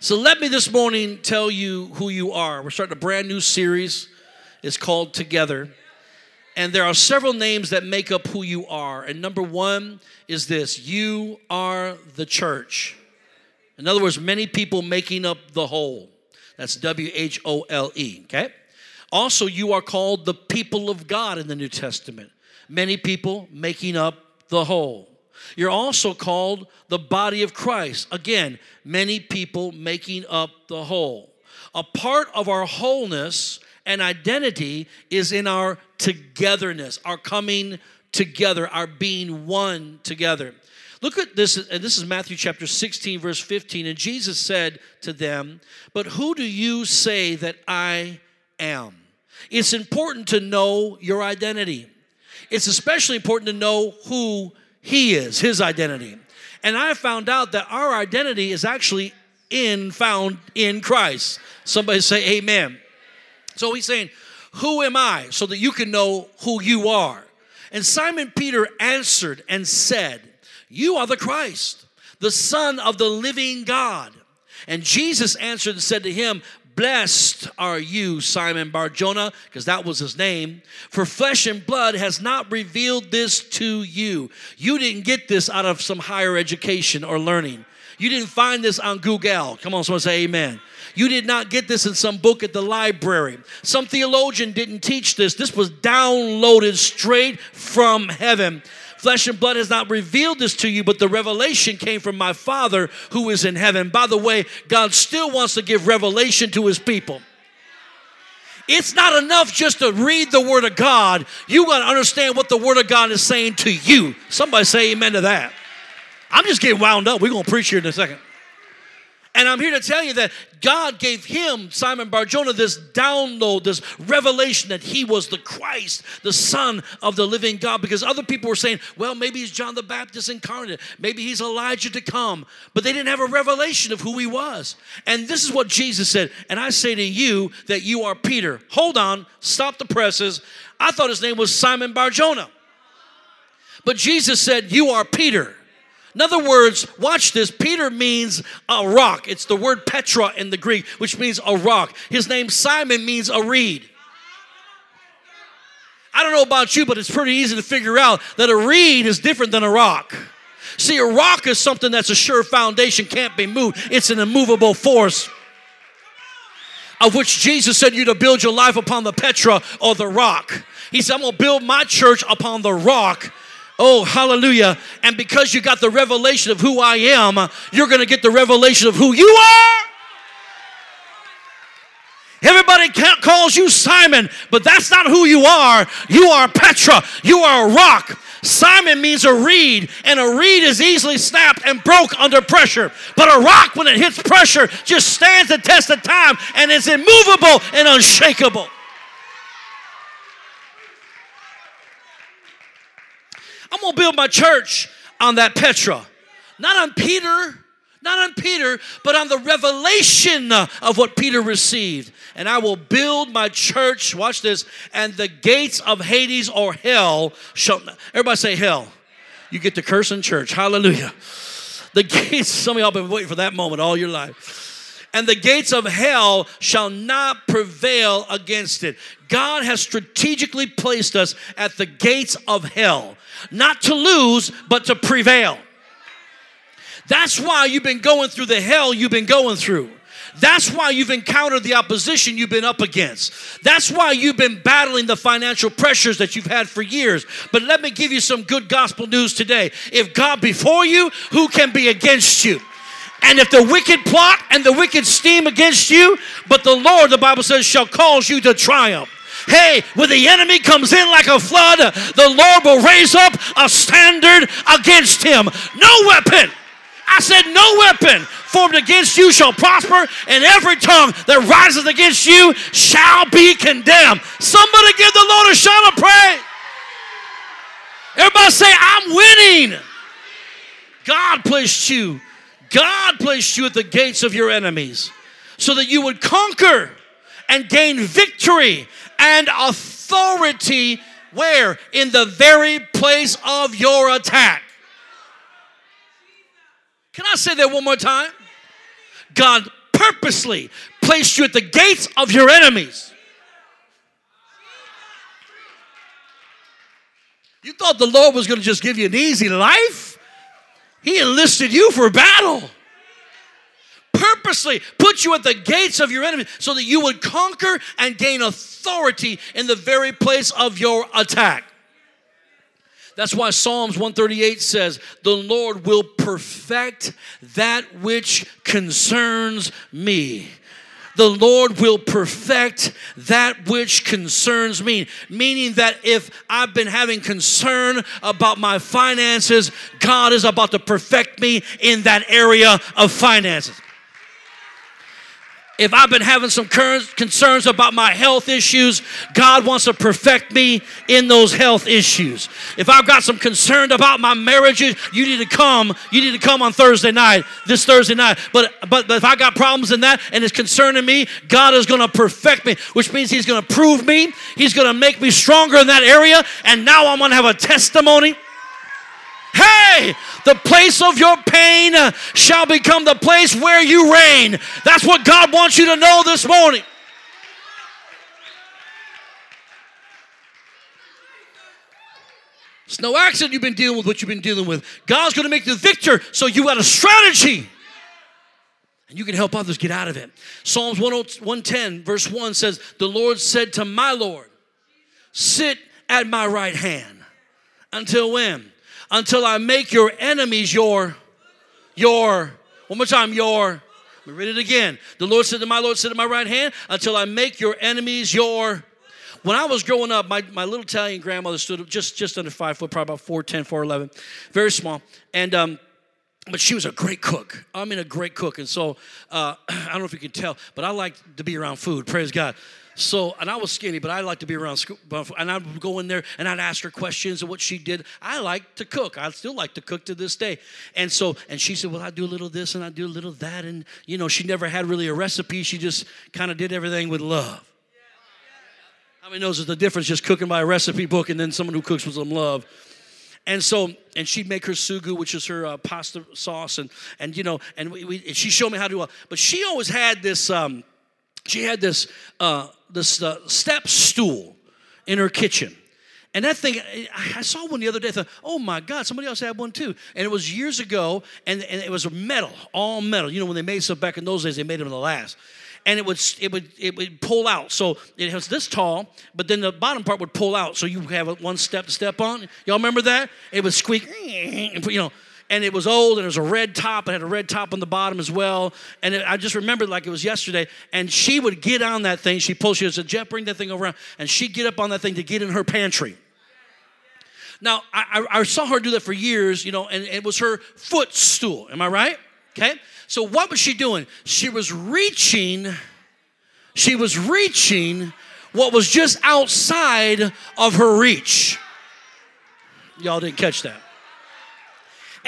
So let me this morning tell you who you are. We're starting a brand new series. It's called Together. And there are several names that make up who you are. And number one is this you are the church. In other words, many people making up the whole. That's W H O L E, okay? Also, you are called the people of God in the New Testament. Many people making up the whole. You're also called the body of Christ. Again, many people making up the whole. A part of our wholeness and identity is in our togetherness, our coming together, our being one together. Look at this, and this is Matthew chapter 16, verse 15. And Jesus said to them, But who do you say that I am? It's important to know your identity. It's especially important to know who He is, His identity. And I found out that our identity is actually in found in Christ. Somebody say amen. So he's saying, Who am I? So that you can know who you are. And Simon Peter answered and said, You are the Christ, the Son of the living God. And Jesus answered and said to him, Blessed are you, Simon Barjona, because that was his name. For flesh and blood has not revealed this to you. You didn't get this out of some higher education or learning. You didn't find this on Google. Come on, someone say amen. You did not get this in some book at the library. Some theologian didn't teach this. This was downloaded straight from heaven. Flesh and blood has not revealed this to you, but the revelation came from my Father who is in heaven. By the way, God still wants to give revelation to his people. It's not enough just to read the Word of God. You got to understand what the Word of God is saying to you. Somebody say amen to that. I'm just getting wound up. We're going to preach here in a second. And I'm here to tell you that God gave him, Simon Barjona, this download, this revelation that he was the Christ, the Son of the living God. Because other people were saying, well, maybe he's John the Baptist incarnate. Maybe he's Elijah to come. But they didn't have a revelation of who he was. And this is what Jesus said. And I say to you that you are Peter. Hold on, stop the presses. I thought his name was Simon Barjona. But Jesus said, You are Peter. In other words, watch this. Peter means a rock. It's the word Petra in the Greek, which means a rock. His name Simon means a reed. I don't know about you, but it's pretty easy to figure out that a reed is different than a rock. See, a rock is something that's a sure foundation, can't be moved. It's an immovable force of which Jesus said you to build your life upon the Petra or the rock. He said, I'm gonna build my church upon the rock Oh, hallelujah. And because you got the revelation of who I am, you're going to get the revelation of who you are. Everybody calls you Simon, but that's not who you are. You are Petra. You are a rock. Simon means a reed, and a reed is easily snapped and broke under pressure. But a rock, when it hits pressure, just stands the test of time and is immovable and unshakable. I'm going to build my church on that Petra. Not on Peter, not on Peter, but on the revelation of what Peter received. And I will build my church, watch this, and the gates of Hades or hell shall, everybody say hell. You get to curse in church. Hallelujah. The gates, some of y'all been waiting for that moment all your life and the gates of hell shall not prevail against it. God has strategically placed us at the gates of hell, not to lose, but to prevail. That's why you've been going through the hell you've been going through. That's why you've encountered the opposition you've been up against. That's why you've been battling the financial pressures that you've had for years. But let me give you some good gospel news today. If God before you, who can be against you? And if the wicked plot and the wicked scheme against you, but the Lord, the Bible says, shall cause you to triumph. Hey, when the enemy comes in like a flood, the Lord will raise up a standard against him. No weapon, I said, no weapon formed against you shall prosper, and every tongue that rises against you shall be condemned. Somebody give the Lord a shout of praise. Everybody say, I'm winning. God placed you God placed you at the gates of your enemies so that you would conquer and gain victory and authority where? In the very place of your attack. Can I say that one more time? God purposely placed you at the gates of your enemies. You thought the Lord was going to just give you an easy life? He enlisted you for battle. Purposely put you at the gates of your enemy so that you would conquer and gain authority in the very place of your attack. That's why Psalms 138 says, The Lord will perfect that which concerns me the Lord will perfect that which concerns me. Meaning that if I've been having concern about my finances, God is about to perfect me in that area of finances if I've been having some concerns about my health issues, God wants to perfect me in those health issues. If I've got some concern about my marriages, you need to come. You need to come on Thursday night, this Thursday night. But but, but if I got problems in that and it's concerning me, God is going to perfect me, which means He's going to prove me. He's going to make me stronger in that area. And now I'm going to have a testimony. Hey, the place of your pain uh, shall become the place where you reign. That's what God wants you to know this morning. It's no accident you've been dealing with what you've been dealing with. God's going to make the victor, so you got a strategy. And you can help others get out of it. Psalms 110, verse 1 says, The Lord said to my Lord, Sit at my right hand. Until when? Until I make your enemies your, your, one more time, your. Let me read it again. The Lord said to my Lord, sit at my right hand until I make your enemies your. When I was growing up, my, my little Italian grandmother stood just, just under five foot, probably about 4'10, 4'11, very small. And, um, but she was a great cook. I mean, a great cook. And so, uh, I don't know if you can tell, but I like to be around food. Praise God. So, and I was skinny, but I like to be around school. And I'd go in there and I'd ask her questions of what she did. I like to cook. I still like to cook to this day. And so, and she said, Well, I do a little this and I do a little that. And, you know, she never had really a recipe. She just kind of did everything with love. How many knows there's the difference just cooking by a recipe book and then someone who cooks with some love? And so, and she'd make her sugu which is her uh, pasta sauce, and and you know, and we, we and she showed me how to do it. But she always had this. Um, she had this, uh, this uh, step stool in her kitchen. And that thing, I saw one the other day. I thought, oh my God, somebody else had one too. And it was years ago, and, and it was metal, all metal. You know, when they made stuff back in those days, they made them in the last. And it would, it would, it would pull out. So it was this tall, but then the bottom part would pull out. So you have one step to step on. Y'all remember that? It would squeak, you know and it was old and it was a red top. It had a red top on the bottom as well. And it, I just remembered like it was yesterday. And she would get on that thing. She pulled, she said, Jeff, bring that thing around. And she'd get up on that thing to get in her pantry. Now, I, I, saw her do that for years, you know, and it was her footstool. Am I right? Okay. So what was she doing? She was reaching, she was reaching what was just outside of her reach. Y'all didn't catch that.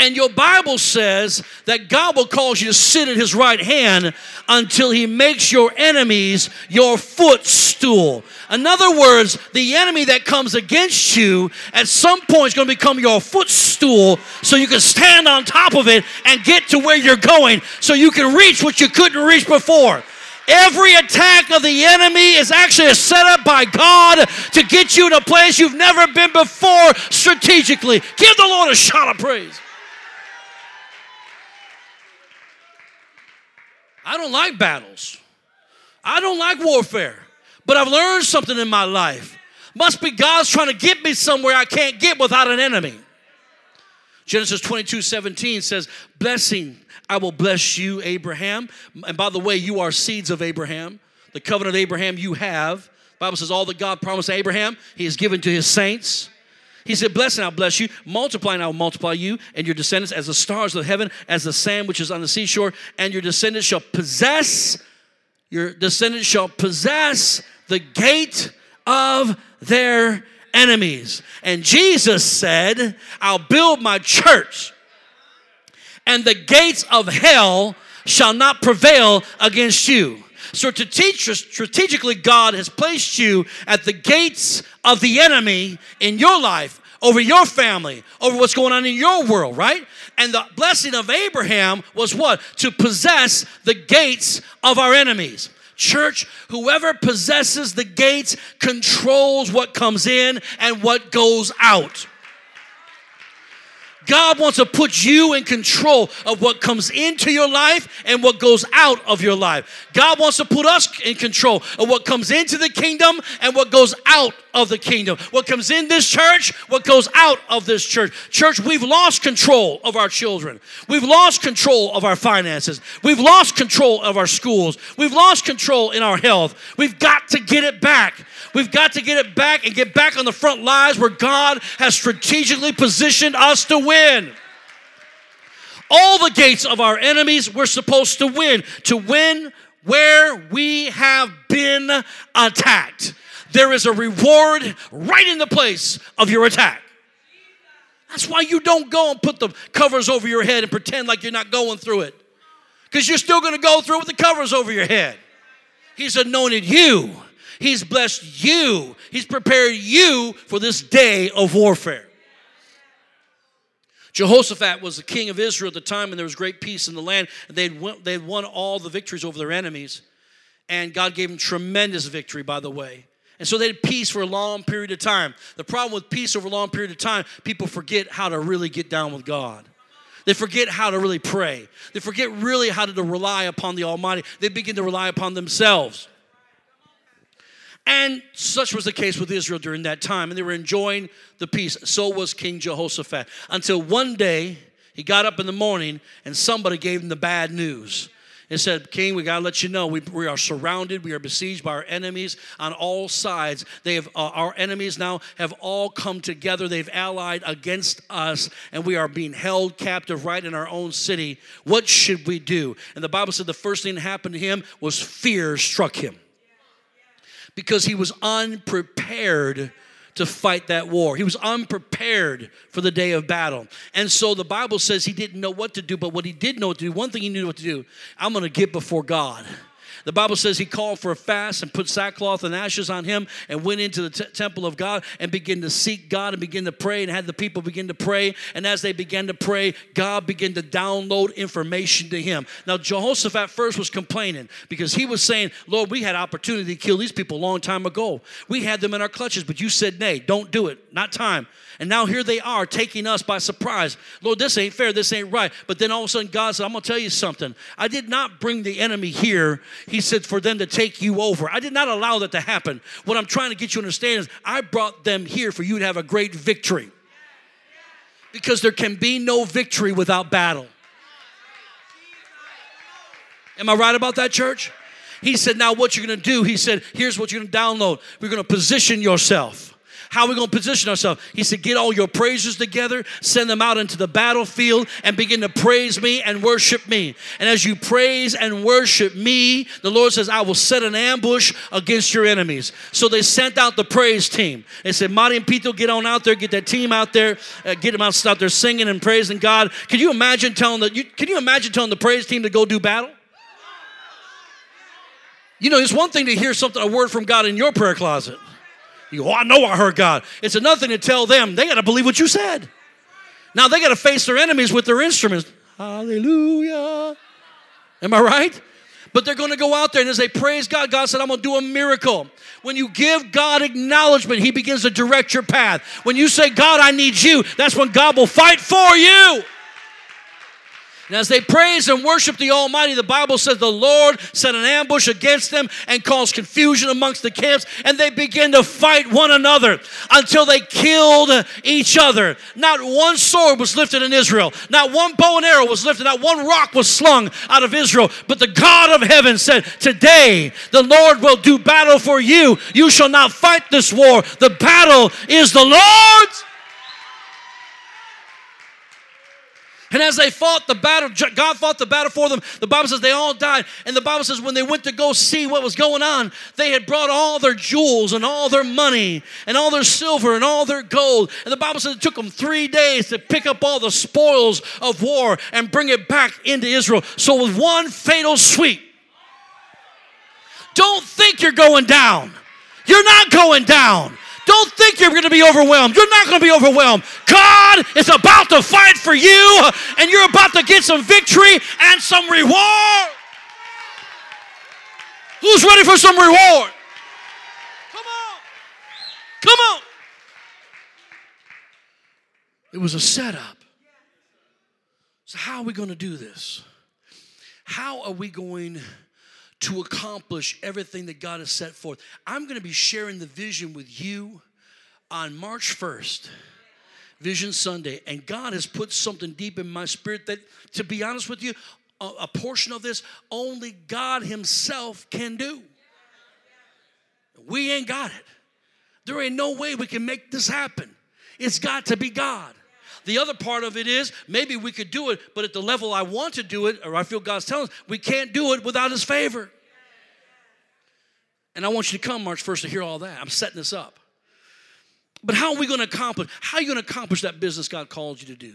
And your Bible says that God will cause you to sit at his right hand until he makes your enemies your footstool. In other words, the enemy that comes against you at some point is going to become your footstool so you can stand on top of it and get to where you're going so you can reach what you couldn't reach before. Every attack of the enemy is actually a setup by God to get you in a place you've never been before strategically. Give the Lord a shout of praise. I don't like battles. I don't like warfare. But I've learned something in my life. Must be God's trying to get me somewhere I can't get without an enemy. Genesis 22 17 says, Blessing, I will bless you, Abraham. And by the way, you are seeds of Abraham. The covenant of Abraham you have. The Bible says, All that God promised Abraham, he has given to his saints. He said, Bless and I'll bless you. Multiply and I will multiply you and your descendants as the stars of heaven, as the sand which is on the seashore. And your descendants shall possess, your descendants shall possess the gate of their enemies. And Jesus said, I'll build my church, and the gates of hell shall not prevail against you. So, strategically, God has placed you at the gates of the enemy in your life over your family, over what's going on in your world, right? And the blessing of Abraham was what? To possess the gates of our enemies. Church, whoever possesses the gates controls what comes in and what goes out. God wants to put you in control of what comes into your life and what goes out of your life. God wants to put us in control of what comes into the kingdom and what goes out of the kingdom. What comes in this church, what goes out of this church. Church, we've lost control of our children. We've lost control of our finances. We've lost control of our schools. We've lost control in our health. We've got to get it back. We've got to get it back and get back on the front lines where God has strategically positioned us to win. All the gates of our enemies we're supposed to win, to win where we have been attacked. There is a reward right in the place of your attack. That's why you don't go and put the covers over your head and pretend like you're not going through it. Because you're still going to go through it with the covers over your head. He's anointed you He's blessed you. He's prepared you for this day of warfare. Jehoshaphat was the king of Israel at the time, and there was great peace in the land. They'd won, they'd won all the victories over their enemies, and God gave them tremendous victory, by the way. And so they had peace for a long period of time. The problem with peace over a long period of time, people forget how to really get down with God. They forget how to really pray. They forget really how to rely upon the Almighty. They begin to rely upon themselves. And such was the case with Israel during that time, and they were enjoying the peace. So was King Jehoshaphat. Until one day, he got up in the morning and somebody gave him the bad news. It said, King, we got to let you know we, we, are surrounded, we are besieged by our enemies on all sides. They have, uh, our enemies now have all come together, they've allied against us, and we are being held captive right in our own city. What should we do? And the Bible said the first thing that happened to him was fear struck him because he was unprepared to fight that war. He was unprepared for the day of battle. And so the Bible says he didn't know what to do, but what he did know what to do, one thing he knew what to do, I'm going to get before God. The Bible says he called for a fast and put sackcloth and ashes on him and went into the t- temple of God and began to seek God and begin to pray and had the people begin to pray. And as they began to pray, God began to download information to him. Now, Jehoshaphat first was complaining because he was saying, Lord, we had opportunity to kill these people a long time ago. We had them in our clutches, but you said, nay, don't do it. Not time. And now here they are taking us by surprise. Lord, this ain't fair. This ain't right. But then all of a sudden, God said, I'm going to tell you something. I did not bring the enemy here, He said, for them to take you over. I did not allow that to happen. What I'm trying to get you to understand is I brought them here for you to have a great victory. Because there can be no victory without battle. Am I right about that, church? He said, Now what you're gonna do, he said, Here's what you're gonna download. We're gonna position yourself. How are we going to position ourselves? He said, Get all your praises together, send them out into the battlefield, and begin to praise me and worship me. And as you praise and worship me, the Lord says, I will set an ambush against your enemies. So they sent out the praise team. They said, Marty and Pito, get on out there, get that team out there, uh, get them out, out there singing and praising God. Can you imagine telling the, you, can you imagine telling the praise team to go do battle? You know, it's one thing to hear something, a word from God in your prayer closet. You go, oh, I know I heard God. It's another thing to tell them, they got to believe what you said. Now they got to face their enemies with their instruments. Hallelujah. Am I right? But they're going to go out there and as they praise God, God said, I'm going to do a miracle. When you give God acknowledgement, He begins to direct your path. When you say, God, I need you, that's when God will fight for you. And as they praise and worship the Almighty, the Bible says the Lord set an ambush against them and caused confusion amongst the camps, and they began to fight one another until they killed each other. Not one sword was lifted in Israel, not one bow and arrow was lifted, not one rock was slung out of Israel. But the God of heaven said, Today the Lord will do battle for you. You shall not fight this war. The battle is the Lord's. And as they fought the battle, God fought the battle for them. The Bible says they all died. And the Bible says when they went to go see what was going on, they had brought all their jewels and all their money and all their silver and all their gold. And the Bible says it took them three days to pick up all the spoils of war and bring it back into Israel. So, with one fatal sweep, don't think you're going down. You're not going down. Don't think you're going to be overwhelmed. You're not going to be overwhelmed. God is about to fight for you, and you're about to get some victory and some reward. Who's ready for some reward? Come on. Come on. It was a setup. So, how are we going to do this? How are we going to accomplish everything that God has set forth? I'm going to be sharing the vision with you on March 1st, Vision Sunday. And God has put something deep in my spirit that, to be honest with you, a, a portion of this only God Himself can do. We ain't got it. There ain't no way we can make this happen. It's got to be God. The other part of it is maybe we could do it, but at the level I want to do it, or I feel God's telling us, we can't do it without His favor. And I want you to come March 1st to hear all that. I'm setting this up. But how are we going to accomplish? How are you going to accomplish that business God called you to do?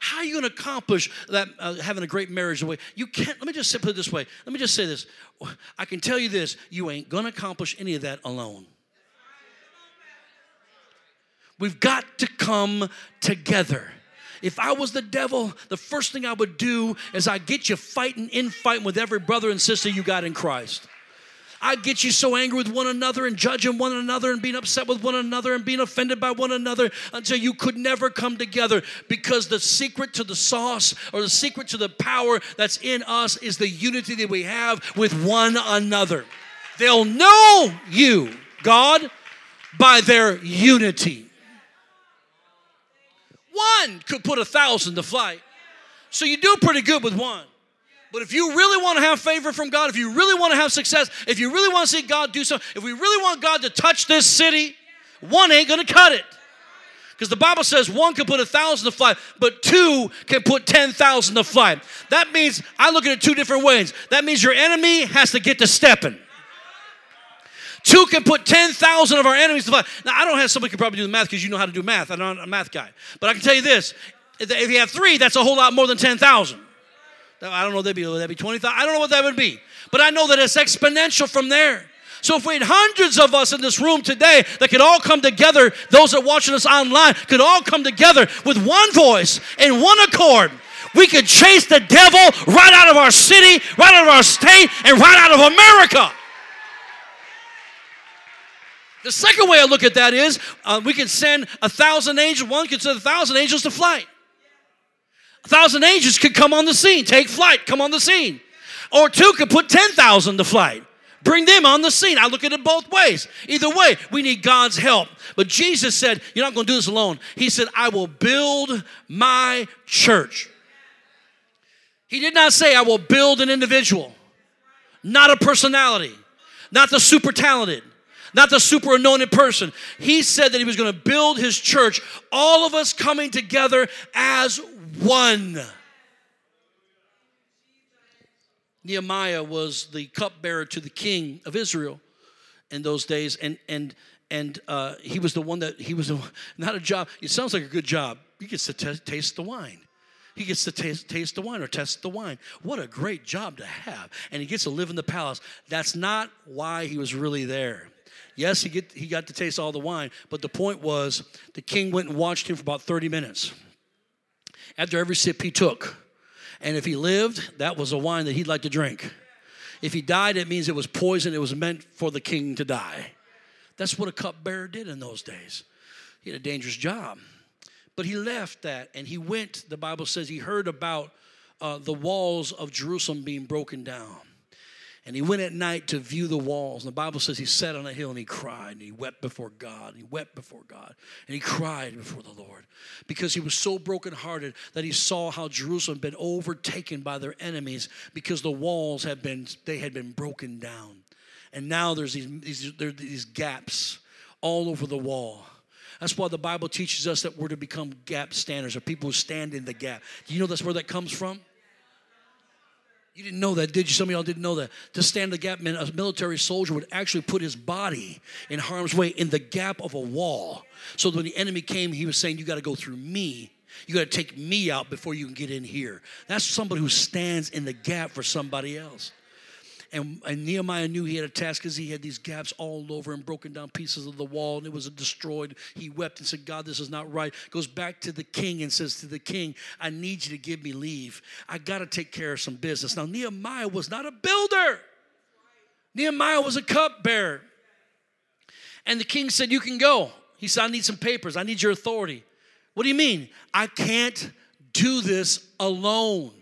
How are you going to accomplish that uh, having a great marriage the way you can't? Let me just put it this way. Let me just say this. I can tell you this: you ain't going to accomplish any of that alone. We've got to come together. If I was the devil, the first thing I would do is I get you fighting, in fighting with every brother and sister you got in Christ. I get you so angry with one another and judging one another and being upset with one another and being offended by one another until you could never come together because the secret to the sauce or the secret to the power that's in us is the unity that we have with one another. They'll know you, God, by their unity. One could put a thousand to flight. So you do pretty good with one. But if you really want to have favor from God, if you really want to have success, if you really want to see God do something, if we really want God to touch this city, one ain't going to cut it. Because the Bible says one can put a thousand to flight, but two can put 10,000 to flight. That means, I look at it two different ways. That means your enemy has to get to stepping. Two can put 10,000 of our enemies to flight. Now, I don't have somebody can probably do the math because you know how to do math. I'm not a math guy. But I can tell you this if you have three, that's a whole lot more than 10,000. I don't know, that'd be, would be 20,000? I don't know what that would be. But I know that it's exponential from there. So if we had hundreds of us in this room today that could all come together, those that are watching us online could all come together with one voice and one accord. We could chase the devil right out of our city, right out of our state, and right out of America. The second way I look at that is uh, we can send a thousand angels, one can send a thousand angels to flight. A thousand angels could come on the scene, take flight, come on the scene. Or two could put 10,000 to flight. Bring them on the scene. I look at it both ways. Either way, we need God's help. But Jesus said, You're not going to do this alone. He said, I will build my church. He did not say, I will build an individual, not a personality, not the super talented, not the super anointed person. He said that he was going to build his church, all of us coming together as one. Nehemiah was the cupbearer to the king of Israel in those days, and and and uh, he was the one that he was a, not a job. It sounds like a good job. He gets to t- taste the wine. He gets to taste the wine or test the wine. What a great job to have. And he gets to live in the palace. That's not why he was really there. Yes, he, get, he got to taste all the wine, but the point was the king went and watched him for about 30 minutes after every sip he took. And if he lived, that was a wine that he'd like to drink. If he died, it means it was poison, it was meant for the king to die. That's what a cupbearer did in those days. He had a dangerous job. But he left that and he went, the Bible says, he heard about uh, the walls of Jerusalem being broken down. And he went at night to view the walls. And the Bible says he sat on a hill and he cried and he wept before God. And he wept before God. And he cried before the Lord because he was so brokenhearted that he saw how Jerusalem had been overtaken by their enemies because the walls had been, they had been broken down. And now there's these, these, there these gaps all over the wall. That's why the Bible teaches us that we're to become gap standers or people who stand in the gap. Do you know that's where that comes from? You didn't know that, did you? Some of y'all didn't know that. To stand the gap meant a military soldier would actually put his body in harm's way in the gap of a wall. So when the enemy came, he was saying, You got to go through me. You got to take me out before you can get in here. That's somebody who stands in the gap for somebody else. And, and Nehemiah knew he had a task because he had these gaps all over and broken down pieces of the wall and it was destroyed. He wept and said, God, this is not right. Goes back to the king and says to the king, I need you to give me leave. I got to take care of some business. Now, Nehemiah was not a builder, Nehemiah was a cupbearer. And the king said, You can go. He said, I need some papers. I need your authority. What do you mean? I can't do this alone.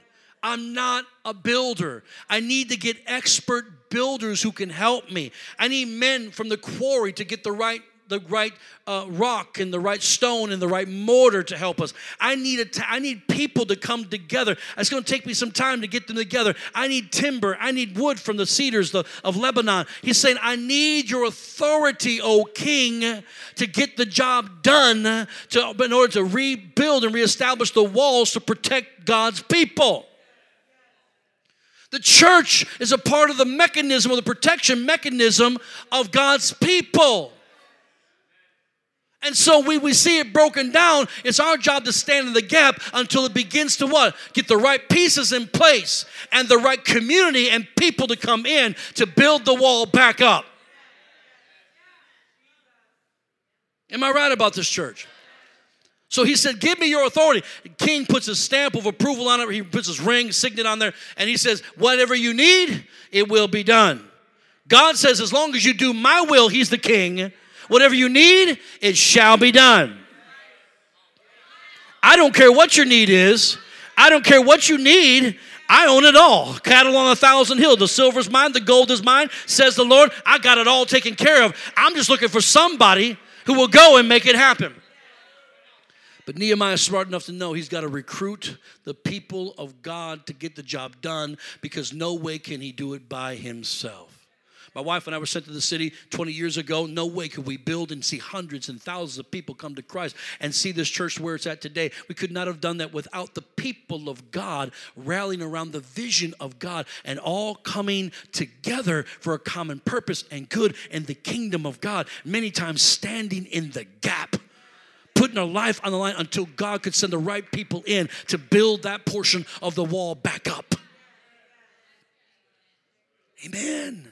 I'm not a builder. I need to get expert builders who can help me. I need men from the quarry to get the right the right uh, rock and the right stone and the right mortar to help us. I need a t- I need people to come together. It's going to take me some time to get them together. I need timber. I need wood from the cedars the, of Lebanon. He's saying, I need your authority, O King, to get the job done to, in order to rebuild and reestablish the walls to protect God's people. The church is a part of the mechanism, of the protection mechanism of God's people. And so we, we see it broken down. It's our job to stand in the gap until it begins to what? Get the right pieces in place and the right community and people to come in to build the wall back up. Am I right about this church? So he said, Give me your authority. King puts a stamp of approval on it. He puts his ring, signet on there, and he says, Whatever you need, it will be done. God says, As long as you do my will, he's the king Whatever you need, it shall be done. I don't care what your need is. I don't care what you need. I own it all. Cattle on a thousand hills. The silver's mine, the gold is mine, says the Lord. I got it all taken care of. I'm just looking for somebody who will go and make it happen. But Nehemiah is smart enough to know he's got to recruit the people of God to get the job done because no way can he do it by himself. My wife and I were sent to the city 20 years ago. No way could we build and see hundreds and thousands of people come to Christ and see this church where it's at today. We could not have done that without the people of God rallying around the vision of God and all coming together for a common purpose and good in the kingdom of God. Many times standing in the gap putting our life on the line until God could send the right people in to build that portion of the wall back up. Amen.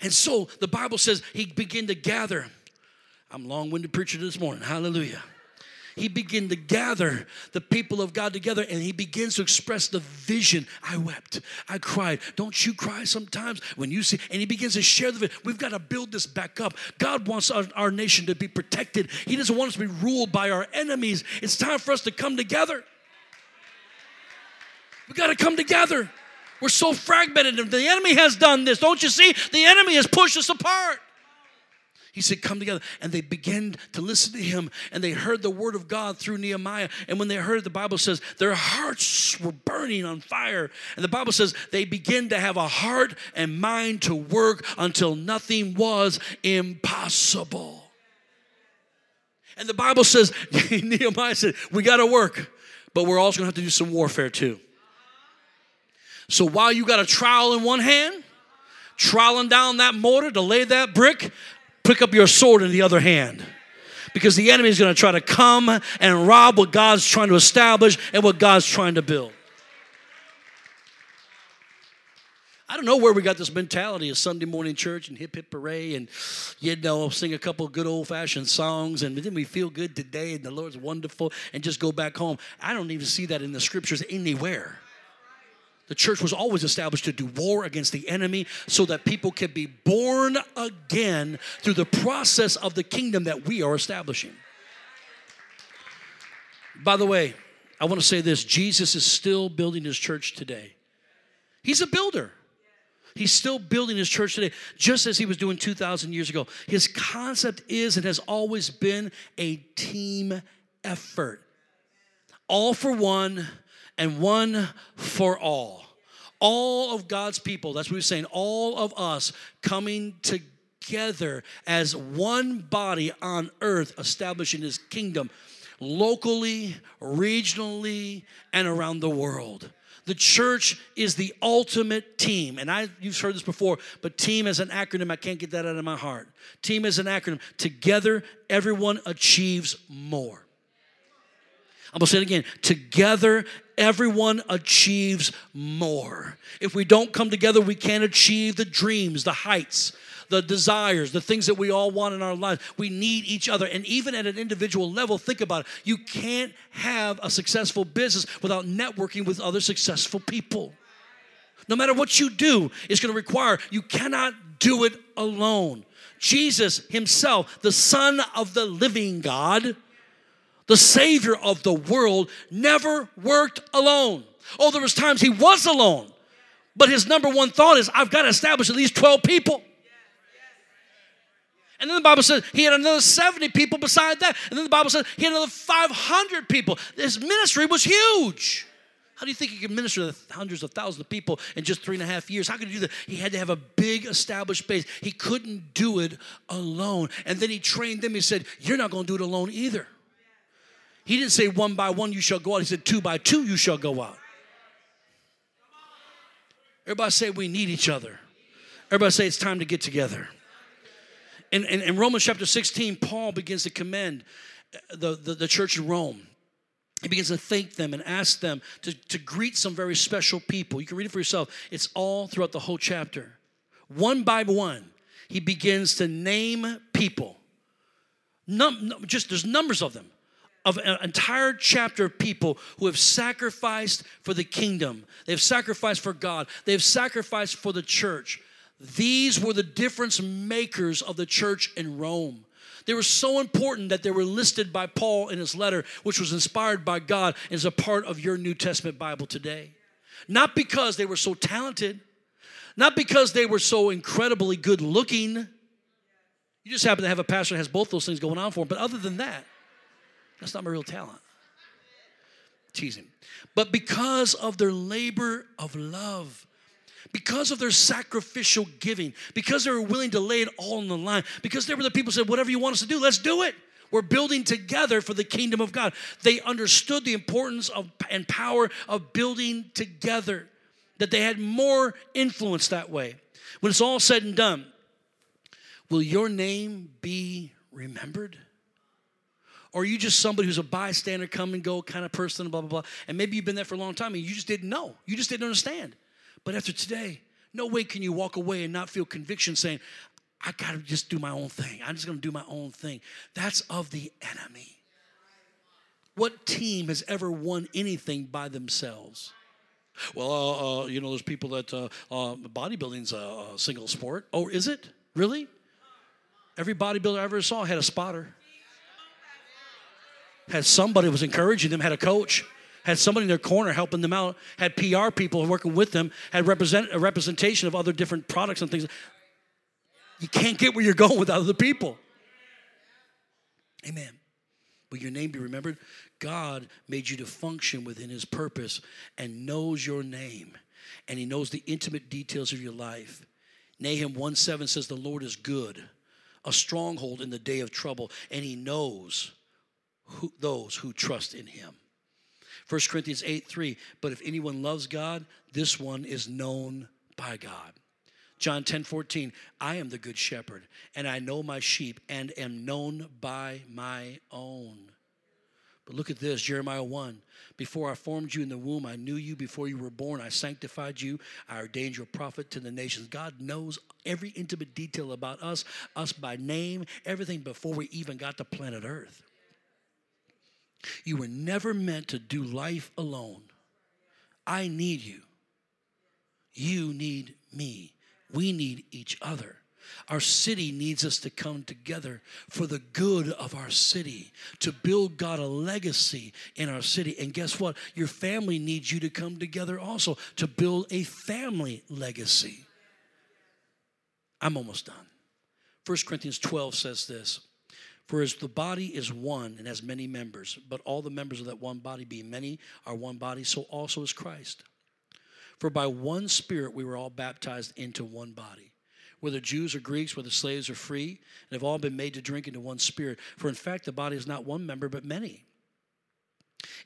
And so the Bible says he began to gather. I'm long-winded preacher this morning. Hallelujah. He began to gather the people of God together and he begins to express the vision. I wept. I cried. Don't you cry sometimes when you see? And he begins to share the vision. We've got to build this back up. God wants our, our nation to be protected. He doesn't want us to be ruled by our enemies. It's time for us to come together. We've got to come together. We're so fragmented. The enemy has done this. Don't you see? The enemy has pushed us apart. He said, Come together. And they began to listen to him and they heard the word of God through Nehemiah. And when they heard the Bible says their hearts were burning on fire. And the Bible says they began to have a heart and mind to work until nothing was impossible. And the Bible says, Nehemiah said, We got to work, but we're also going to have to do some warfare too. So while you got a trowel in one hand, troweling down that mortar to lay that brick, pick up your sword in the other hand. Because the enemy is going to try to come and rob what God's trying to establish and what God's trying to build. I don't know where we got this mentality of Sunday morning church and hip hip hooray and you know sing a couple good old fashioned songs and then we feel good today and the Lord's wonderful and just go back home. I don't even see that in the scriptures anywhere. The church was always established to do war against the enemy so that people can be born again through the process of the kingdom that we are establishing. By the way, I want to say this Jesus is still building his church today. He's a builder. He's still building his church today, just as he was doing 2,000 years ago. His concept is and has always been a team effort. All for one, and one for all. All of God's people, that's what he's saying, all of us coming together as one body on earth, establishing his kingdom locally, regionally, and around the world. The church is the ultimate team. And I you've heard this before, but team is an acronym. I can't get that out of my heart. Team is an acronym. Together, everyone achieves more. I'm gonna say it again. Together, everyone achieves more. If we don't come together, we can't achieve the dreams, the heights, the desires, the things that we all want in our lives. We need each other. And even at an individual level, think about it. You can't have a successful business without networking with other successful people. No matter what you do, it's going to require, you cannot do it alone. Jesus himself, the Son of the living God, the Savior of the world, never worked alone. Oh, there was times he was alone, but his number one thought is, I've got to establish at least 12 people. And then the Bible says he had another 70 people beside that. And then the Bible says he had another 500 people. His ministry was huge. How do you think he could minister to hundreds of thousands of people in just three and a half years? How could he do that? He had to have a big established base. He couldn't do it alone. And then he trained them. He said, You're not going to do it alone either. He didn't say one by one you shall go out. He said two by two you shall go out. Everybody say we need each other. Everybody say it's time to get together. In, in, in Romans chapter 16, Paul begins to commend uh, the, the, the church in Rome he begins to thank them and ask them to, to greet some very special people. You can read it for yourself. It's all throughout the whole chapter. One by one, he begins to name people. Num, just there's numbers of them, of an entire chapter of people who have sacrificed for the kingdom. They've sacrificed for God. They've sacrificed for the church. These were the difference makers of the church in Rome. They were so important that they were listed by Paul in his letter, which was inspired by God and is a part of your New Testament Bible today. Not because they were so talented, not because they were so incredibly good looking. You just happen to have a pastor that has both those things going on for him. But other than that, that's not my real talent. Teasing. But because of their labor of love because of their sacrificial giving, because they were willing to lay it all on the line, because they were the people who said, Whatever you want us to do, let's do it. We're building together for the kingdom of God. They understood the importance of and power of building together, that they had more influence that way. When it's all said and done, will your name be remembered? Or are you just somebody who's a bystander, come and go kind of person, blah, blah, blah? And maybe you've been there for a long time and you just didn't know. You just didn't understand. But after today, no way can you walk away and not feel conviction saying, I got to just do my own thing. I'm just going to do my own thing. That's of the enemy. What team has ever won anything by themselves? Well, uh, uh, you know, there's people that uh, uh bodybuilding's a, a single sport. Oh, is it? Really? Every bodybuilder I ever saw had a spotter, had somebody was encouraging them, had a coach had somebody in their corner helping them out, had PR people working with them, had represent, a representation of other different products and things. You can't get where you're going without other people. Amen. Will your name be remembered? God made you to function within His purpose and knows your name, and He knows the intimate details of your life. Nahum 1 7 says, The Lord is good, a stronghold in the day of trouble, and He knows who, those who trust in Him. 1 Corinthians 8 3, but if anyone loves God, this one is known by God. John 10 14, I am the good shepherd, and I know my sheep and am known by my own. But look at this Jeremiah 1. Before I formed you in the womb, I knew you. Before you were born, I sanctified you. I ordained you a prophet to the nations. God knows every intimate detail about us, us by name, everything before we even got to planet Earth. You were never meant to do life alone. I need you. You need me. We need each other. Our city needs us to come together for the good of our city, to build God a legacy in our city. And guess what? Your family needs you to come together also to build a family legacy. I'm almost done. 1 Corinthians 12 says this for as the body is one and has many members, but all the members of that one body, being many, are one body, so also is Christ. For by one Spirit we were all baptized into one body. Whether Jews or Greeks, whether slaves or free, and have all been made to drink into one Spirit. For in fact, the body is not one member, but many.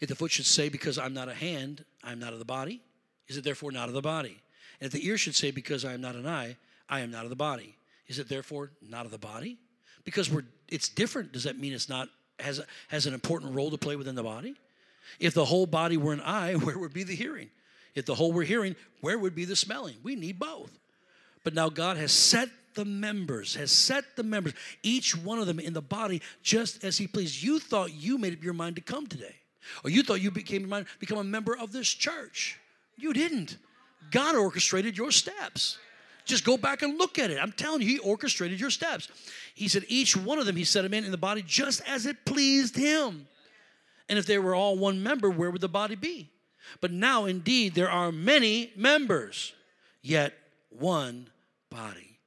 If the foot should say, Because I'm not a hand, I'm not of the body, is it therefore not of the body? And if the ear should say, Because I am not an eye, I am not of the body, is it therefore not of the body? because we're it's different does that mean it's not has has an important role to play within the body If the whole body were an eye, where would be the hearing? If the whole were hearing, where would be the smelling? We need both. But now God has set the members, has set the members, each one of them in the body just as He pleased. You thought you made up your mind to come today, or you thought you became become a member of this church. You didn't. God orchestrated your steps. Just go back and look at it. I'm telling you, He orchestrated your steps. He said, each one of them, He set them in in the body just as it pleased Him. And if they were all one member, where would the body be? But now, indeed, there are many members, yet one body.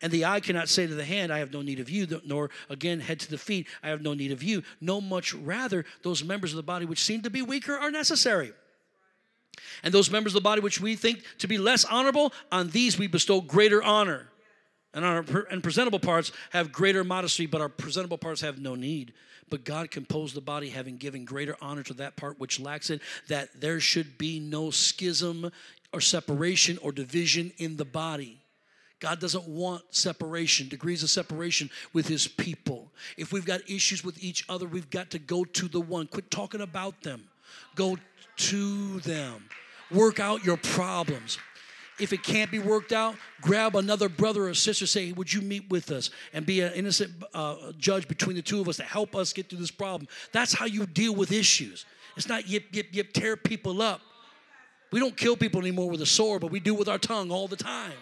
And the eye cannot say to the hand, I have no need of you, nor again head to the feet, I have no need of you. No, much rather, those members of the body which seem to be weaker are necessary. And those members of the body which we think to be less honorable, on these we bestow greater honor. And our and presentable parts have greater modesty, but our presentable parts have no need. But God composed the body, having given greater honor to that part which lacks it, that there should be no schism or separation or division in the body. God doesn't want separation, degrees of separation with his people. If we've got issues with each other, we've got to go to the one. Quit talking about them, go to them. Work out your problems. If it can't be worked out, grab another brother or sister. Say, Would you meet with us and be an innocent uh, judge between the two of us to help us get through this problem? That's how you deal with issues. It's not yip, yip, yip, tear people up. We don't kill people anymore with a sword, but we do with our tongue all the time.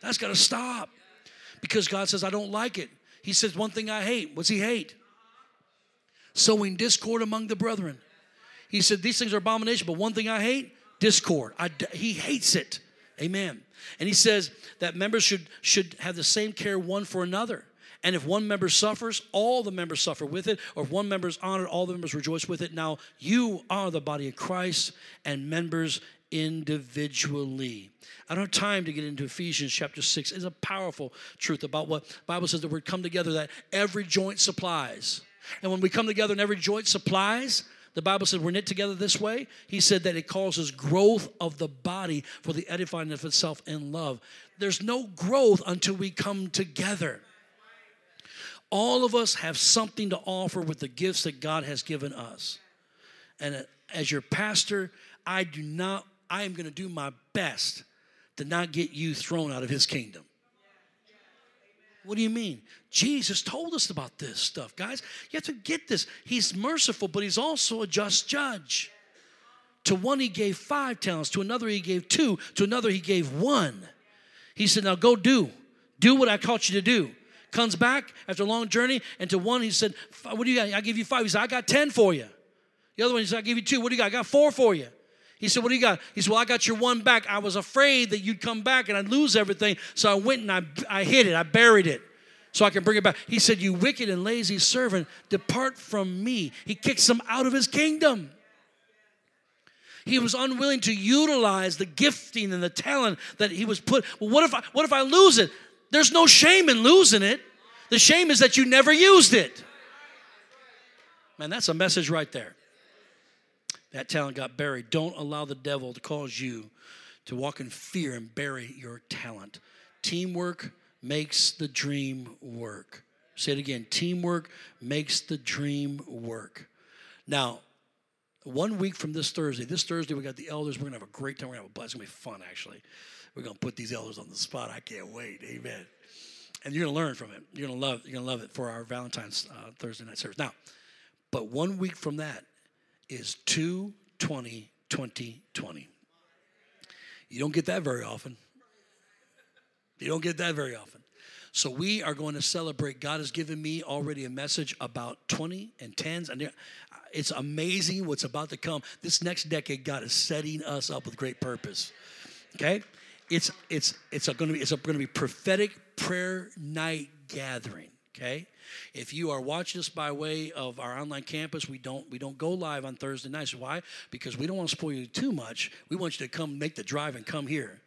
That's got to stop because God says, I don't like it. He says, One thing I hate. What's He hate? Sowing discord among the brethren. He said, These things are abomination, but one thing I hate discord. I, he hates it. Amen. And he says that members should, should have the same care one for another. And if one member suffers, all the members suffer with it. Or if one member is honored, all the members rejoice with it. Now you are the body of Christ and members individually. I don't have time to get into Ephesians chapter 6. It's a powerful truth about what Bible says that we're come together that every joint supplies. And when we come together and every joint supplies, the Bible says we're knit together this way. He said that it causes growth of the body for the edifying of itself in love. There's no growth until we come together. All of us have something to offer with the gifts that God has given us. And as your pastor, I do not, I am going to do my best to not get you thrown out of his kingdom. What do you mean? Jesus told us about this stuff, guys. You have to get this. He's merciful, but he's also a just judge. To one, he gave five talents. To another, he gave two. To another, he gave one. He said, Now go do. Do what I taught you to do. Comes back after a long journey, and to one, he said, What do you got? I give you five. He said, I got ten for you. The other one, he said, I give you two. What do you got? I got four for you. He said, What do you got? He said, Well, I got your one back. I was afraid that you'd come back and I'd lose everything. So I went and I, I hid it, I buried it so I can bring it back. He said, You wicked and lazy servant, depart from me. He kicks them out of his kingdom. He was unwilling to utilize the gifting and the talent that he was put. Well, what if I, what if I lose it? There's no shame in losing it. The shame is that you never used it. Man, that's a message right there. That talent got buried. Don't allow the devil to cause you to walk in fear and bury your talent. Teamwork makes the dream work. Say it again teamwork makes the dream work. Now, one week from this Thursday, this Thursday we got the elders. We're gonna have a great time. We're gonna have a blast. It's gonna be fun, actually. We're gonna put these elders on the spot. I can't wait. Amen. And you're gonna learn from it. You're gonna love. You're gonna love it for our Valentine's uh, Thursday night service. Now, but one week from that is 2 20 2020. You don't get that very often. You don't get that very often. So we are going to celebrate. God has given me already a message about 20 and 10s. And it's amazing what's about to come. This next decade, God is setting us up with great purpose. Okay? It's it's it's going to be it's going to be prophetic prayer night gathering. Okay? If you are watching us by way of our online campus, we don't we don't go live on Thursday nights. Why? Because we don't want to spoil you too much. We want you to come make the drive and come here.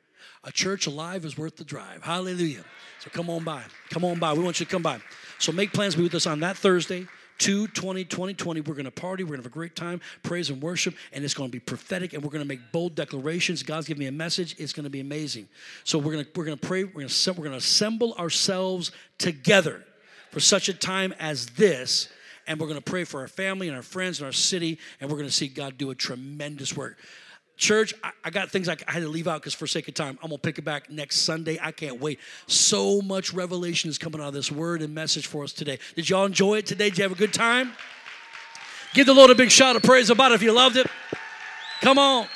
A church alive is worth the drive. Hallelujah. So come on by. Come on by. We want you to come by. So make plans to be with us on that Thursday. 2 20 2020 we're going to party we're going to have a great time praise and worship and it's going to be prophetic and we're going to make bold declarations god's giving me a message it's going to be amazing so we're going to we're going to pray we're going to we're going to assemble ourselves together for such a time as this and we're going to pray for our family and our friends and our city, and we're going to see God do a tremendous work. Church, I, I got things I, I had to leave out because for sake of time, I'm gonna pick it back next Sunday. I can't wait. So much revelation is coming out of this word and message for us today. Did y'all enjoy it today? Did you have a good time? Give the Lord a big shout of praise about it if you loved it. Come on.